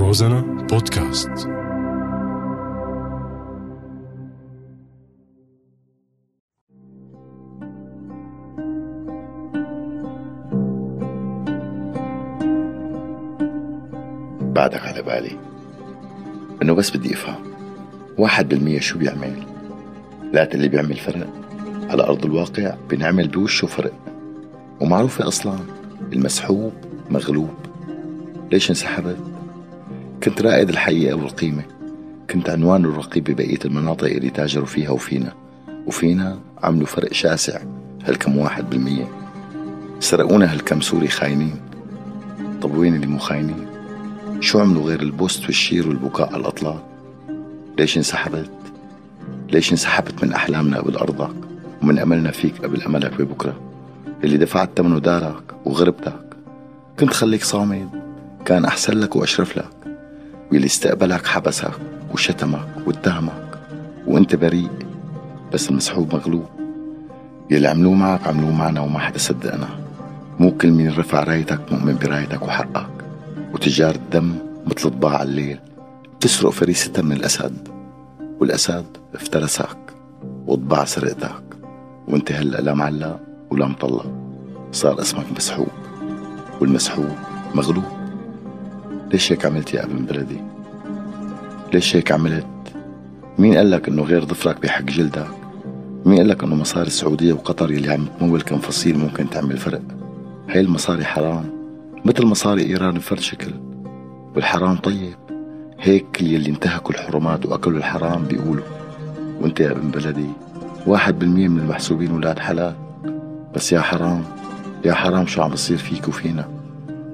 روزانا بودكاست. بعدك على بالي إنه بس بدي أفهم. واحد بالمية شو بيعمل؟ لا اللي بيعمل فرق. على أرض الواقع بنعمل بوشه فرق. ومعروفة أصلا المسحوب مغلوب. ليش انسحبت؟ كنت رائد الحقيقة والقيمة. كنت عنوان الرقيب ببقية المناطق اللي تاجروا فيها وفينا. وفينا عملوا فرق شاسع هالكم واحد بالمية. سرقونا هالكم سوري خاينين. طب وين اللي مو خاينين؟ شو عملوا غير ال post وال share والبكاء على الأطلال ليش انسحبت؟ ليش انسحبت من أحلامنا قبل أرضك؟ ومن أملنا فيك قبل أملك ببكرة. اللي دفعت ثمنه دارك وغربتك. كنت خليك صامد. كان أحسن لك وأشرف لك. واللي استقبلك حبسك وشتمك واتهمك وانت بريء بس المسحوب مغلوب. يلي عملوه معك عملوه معنا وما حدا صدقنا. مو كل مين رفع رايتك مؤمن برايتك وحقك. وتجار الدم مثل طباع الليل. تسرق فريستها من الأسد والأسد افترسك وطبع سرقتك. وانت هلأ لا معلق ولا مطلق. صار اسمك مسحوب والمسحوب مغلوب. ليش هيك عملت يا أبن بلدي؟ ليش هيك عملت؟ مين قال لك إنه غير ظفرك بحق جلدك؟ مين قال لك إنه مصاري السعودية وقطر يلي عم تمول كم فصيل ممكن تعمل فرق؟ هاي المصاري حرام مثل مصاري إيران بفرد شكل. والحرام طيب هيك يلي انتهكوا الحرمات واكلوا الحرام بيقولوا. وأنت يا أبن بلدي واحد بالمية من المحسوبين ولاد حلال. بس يا حرام يا حرام شو عم بصير فيك وفينا؟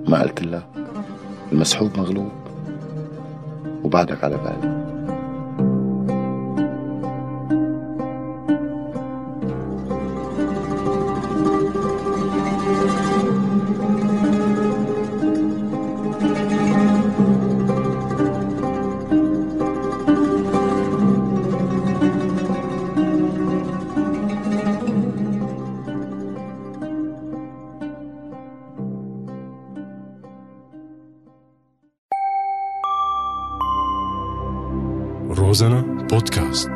ما قلت لك. المسحوب مغلوب. وبعدك على بالي روزانا بودكاست